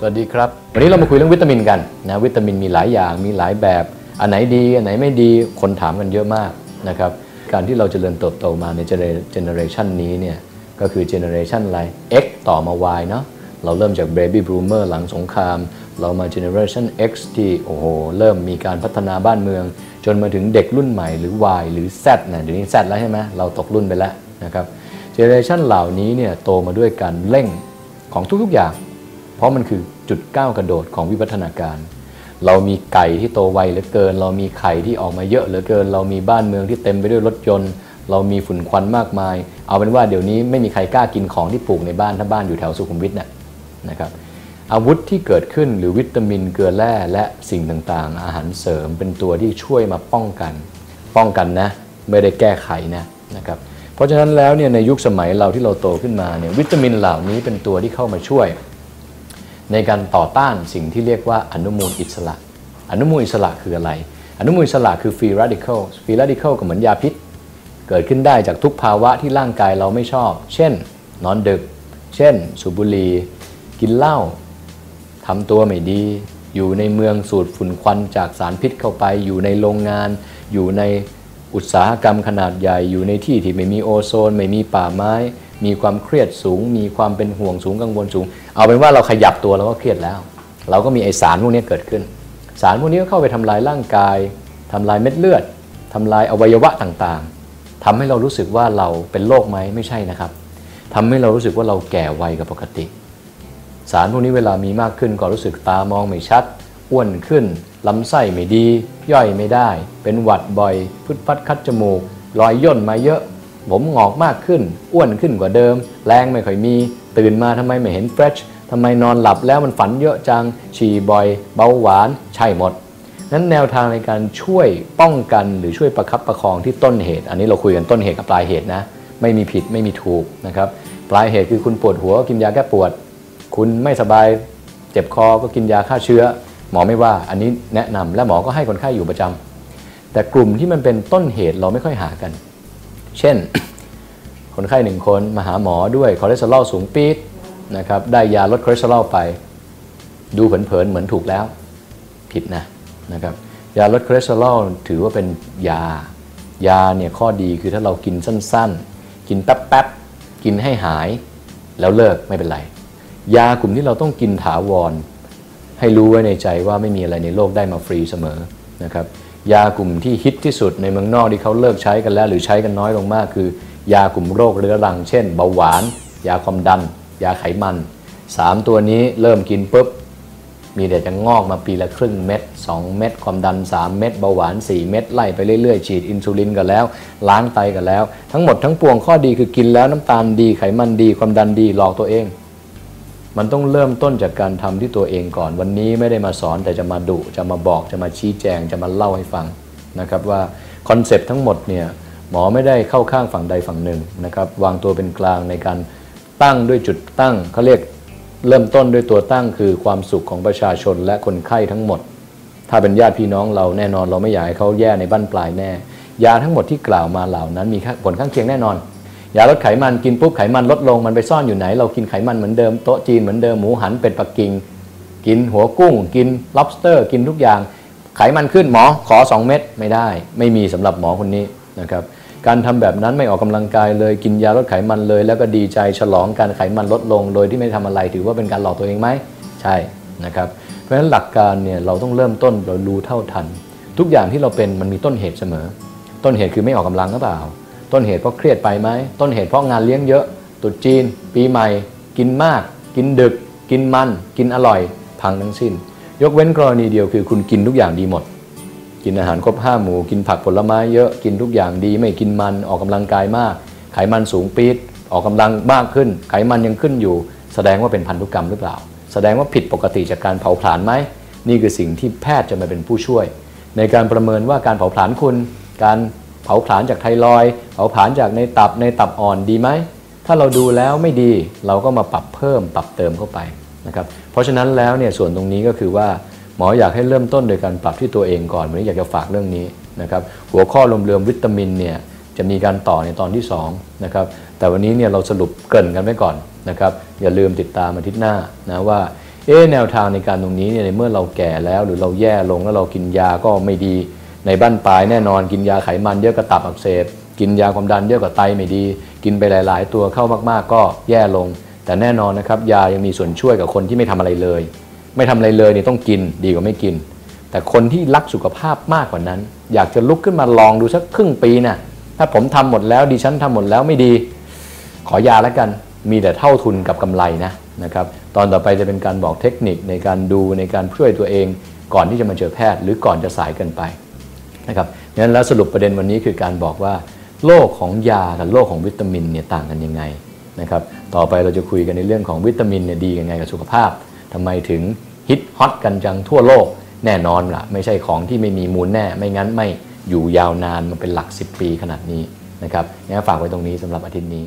สวัสดีครับ วันนี้เรามาคุยเรื่องวิตามินกันนะวิตามินมีหลายอย่างมีหลายแบบ อันไหนดี อันไหนไม่ดีคนถามกันเยอะมากนะครับการที่เราเจริญเติบโตมาใน generation นี้เนี่ยก็คือ generation อะไร X ต่อมา Y เนาะเราเริ่มจาก Baby Boomer หลังสงคราม เรามา Generation X ที่โอ้โหเริ่มมีการพัฒนาบ้านเมือง จนมาถึงเด็กรุ่นใหม่หรือ Y หรือ Z นะเดี๋ยวนี้ Z แล้วใช่ไหมเราตกรุ่นไปแล้วนะครับเจเนอเรชันเหล่านี้เนี่ยโตมาด้วยการเร่งของทุกๆอย่าง เพราะมันคือจุดก้าวกระโดดของวิวัฒนาการ เรามีไก่ที่โตไวเหลือเกิน เรามีไข่ที่ออกมาเยอะเหลือเกิน เรามีบ้านเมืองที่เต็มไปด้วยรถยนต์ เรามีฝุ่นควันมากมาย เอาเป็นว่าเดี๋ยวนี้ไม่มีใครกล้ากินของที่ปลูกในบ้านถ้าบ้านอยู่แถวสุขุมวิทน่ะนะครับอาวุธที่เกิดขึ้นหรือวิตามินเกลือแร่และสิ่งต่างๆ อาหารเสริมเป็นตัวที่ช่วยมาป้องกัน ป้องกันนะไม่ได้แก้ไขนะนะครับเพราะฉะนั้นแล้วเนี่ยในยุคสมัยเราที่เราโตขึ้นมาเนี่ยวิตามินเหล่านี้เป็นตัวที่เข้ามาช่วย ในการต่อต้านสิ่งที่เรียกว่าอนุมูลอิสระ อนุมูลอิสระคืออะไร อนุมูลอิสระคือ free radical free radical ก็เหมือนยาพิษ เกิดขึ้นได้จากทุกภาวะที่ร่างกายเราไม่ชอบ เช่น นอนดึก เช่น สูบบุหรี่กินเหล้าทำตัวไม่ดี อยู่ในเมืองสูดฝุ่นควันจากสารพิษเข้าไป อยู่ในโรงงาน อยู่ในอุตสาหกรรมขนาดใหญ่ อยู่ในที่ที่ไม่มีโอโซน ไม่มีป่าไม้ มีความเครียดสูง มีความเป็นห่วงสูงกังวลสูง เอาเป็นว่าเราขยับตัวเราก็เครียดแล้ว เราก็มีไอสารพวกนี้เกิดขึ้น สารพวกนี้ก็เข้าไปทำลายร่างกายทำลายเม็ดเลือดทำลายอวัยวะต่างๆทำให้เรารู้สึกว่าเราเป็นโรคไหมไม่ใช่นะครับทำให้เรารู้สึกว่าเราแก่วัยกับปกติ สารพวกนี้เวลามีมากขึ้นก็รู้สึกตามองไม่ชัดอ้วนขึ้นลำไส้ไม่ดี ย่อยไม่ได้ เป็นหวัดบ่อย พุดพัดคัดจมูก รอยย่นมาเยอะ ผมงอกมากขึ้น อ้วนขึ้นกว่าเดิม แรงไม่ค่อยมี ตื่นมาทำไมไม่เห็นเฟรชทำไมนอนหลับแล้วมันฝันเยอะจัง ฉี่บ่อย เบาหวาน ใช่หมด นั้นแนวทางในการช่วยป้องกันหรือช่วยประคับประคองที่ต้นเหตุ อันนี้เราคุยกันต้นเหตุกับปลายเหตุนะ ไม่มีผิดไม่มีถูกนะครับ ปลายเหตุคือคุณปวดหัวก็กินยาแก้ปวด คุณไม่สบายเจ็บคอก็กินยาฆ่าเชื้อ หมอไม่ว่า อันนี้แนะนำและหมอก็ให้คนไข้อยู่ประจำแต่กลุ่มที่มันเป็นต้นเหตุเราไม่ค่อยหากัน เช่น คนไข้หนึ่งคนมาหาหมอด้วยคอเลสเตอรอลสูงปี๊ดนะครับได้ยาลดคอเลสเตอรอลไป ดูเผินๆเหมือนถูกแล้ว ผิดนะนะครับยาลดคอเลสเตอรอลถือว่าเป็นยายาเนี่ยข้อดีคือถ้าเรากินสั้นๆ กินแป๊บๆ กินให้หายแล้วเลิกไม่เป็นไร ยากลุ่มที่เราต้องกินถาวร ให้รู้ไว้ในใจว่าไม่มีอะไรในโลกได้มาฟรีเสมอนะครับ ยากลุ่มที่ฮิตที่สุดในเมืองนอกที่เขาเลิกใช้กันแล้ว หรือใช้กันน้อยลงมาก คือยากลุ่มโรคเรื้อรัง เช่น เบาหวาน ยาความดัน ยาไขมัน 3 ตัวนี้เริ่มกินปุ๊บมีแต่จะงอกมาปีละครึ่งเม็ด2 เม็ดความดัน 3 เม็ดเบาหวาน 4 เม็ดไล่ไปเรื่อยๆ ฉีดอินซูลินกันแล้ว ล้างไตกันแล้ว ทั้งหมดทั้งปวงข้อดีคือกินแล้วน้ำตาลดีไขมันดีความดันดีหลอกตัวเอง มันต้องเริ่มต้นจากการทำที่ตัวเองก่อน วันนี้ไม่ได้มาสอนแต่จะมาดุจะมาบอกจะมาชี้แจงจะมาเล่าให้ฟังนะครับว่า concept ทั้งหมดเนี่ยหมอไม่ได้เข้าข้างฝั่งใดฝั่งหนึ่งนะครับวางตัวเป็นกลางในการตั้งด้วยจุดตั้งเขาเรียกเริ่มต้นด้วยตัวตั้งคือความสุขของประชาชนและคนไข้ทั้งหมด ถ้าเป็นญาติพี่น้องเราแน่นอนเราไม่อยากให้เขาแย่ในบั้นปลายแน่ ยาทั้งหมดที่กล่าวมาเหล่านั้นมีผลข้างเคียงแน่นอน ยาลดไขมันกินปุ๊บไขมันลดลงมันไปซ่อนอยู่ไหน เรากินไขมันเหมือนเดิมโต๊ะจีนเหมือนเดิมหมูหันเป็ดปักกิ่งกินหัวกุ้ง กิน lobster กินทุกอย่าง ไขมันขึ้นหมอขอ 2 เม็ดไม่ได้ ไม่มีสำหรับหมอคนนี้นะครับการทำแบบนั้นไม่ออกกำลังกายเลยกินยาลดไขมันเลย แล้วก็ดีใจฉลองการไขมันลดลง โดยที่ไม่ทำอะไรถือว่าเป็นการหลอกตัวเองไหมใช่นะครับเพราะฉะนั้นหลักการเนี่ยเราต้องเริ่มต้นเรารู้เท่าทัน ทุกอย่างที่เราเป็นมันมีต้นเหตุเสมอ ต้นเหตุคือไม่ออกกำลังหรือเปล่า ต้นเหตุเพราะเครียดไปไหม ต้นเหตุเพราะงานเลี้ยงเยอะตรุษจีน ปีใหม่ กินมาก กินดึก กินมัน กินอร่อย พังทั้งสิ้น ยกเว้นกรณีเดียวคือคุณกินทุกอย่างดีหมด กินอาหารครบห้าหมู่ กินผักผลไม้เยอะ กินทุกอย่างดี ไม่กินมัน ออกกำลังกายมาก ไขมันสูงปี๊ด ออกกำลังมากขึ้น ไขมันยังขึ้นอยู่ แสดงว่าเป็นพันธุกรรมหรือเปล่า แสดงว่าผิดปกติจากการเผาผลาญไหม นี่คือสิ่งที่แพทย์จะมาเป็นผู้ช่วย ในการประเมินว่าการเผาผลาญคุณ การ ผาผลาญจากไทรอยเผาผลาญจากในตับในตับอ่อนดีไหม ถ้าเราดูแล้วไม่ดีเราก็มาปรับเพิ่มปรับเติมเข้าไปนะครับเพราะฉะนั้นแล้วเนี่ยส่วนตรงนี้ก็คือว่าหมออยากให้เริ่มต้นโดยการปรับที่ตัวเองก่อนวันนี้อยากจะฝากเรื่องนี้นะครับหัวข้อรวมเรืมวิตามินเนี่ยจะมีการต่อในตอนที่2นะครับแต่วันนี้เนี่ยเราสรุปเกินกันไว้ก่อนนะครับอย่าลืมติดตามอาทิตย์หน้านะว่าเอ๊แนวทางในการตรงนี้เนี่ยในเมื่อเราแก่แล้วหรือเราแย่ลงแล้วเรากินยาก็ไม่ดี ในบ้านปลายแน่นอนกินยาไขมันเยอะกระตับอักเสบกินยาความดันเยอะกว่าไตไม่ดี กินไปหลาย ๆ ตัวเข้ามาก ๆ ก็แย่ลง แต่แน่นอนนะครับยายังมีส่วนช่วยกับคนที่ไม่ทำอะไรเลย ไม่ทำอะไรเลยนี่ต้องกินดีกว่าไม่กิน แต่คนที่รักสุขภาพมากกว่านั้น อยากจะลุกขึ้นมาลองดูสักครึ่งปีนะถ้าผมทำหมดแล้วดิฉันทำหมดแล้วไม่ดี ขอยาแล้วกันมีแต่เท่าทุนกับกำไรนะนะครับตอนต่อไปจะเป็นการบอกเทคนิคในการดูในการช่วยตัวเอง ก่อนที่จะมาเจอแพทย์ หรือก่อนจะสายเกินไป นะครับงั้นแล้วสรุปประเด็นวันนี้คือการบอกว่า โลกของยากับโลกของวิตามินเนี่ยต่างกันยังไงนะครับต่อไปเราจะคุยกันในเรื่องของวิตามินเนี่ยดียังไงกับสุขภาพทำไมถึงฮิตฮอตกันจังทั่วโลกแน่นอนละไม่ใช่ของที่ไม่มีมูลแน่ ไม่งั้นไม่อยู่ยาวนานมาเป็นหลัก 10 ปีขนาดนี้นะครับงั้นฝากไว้ตรงนี้สำหรับอาทิตย์นี้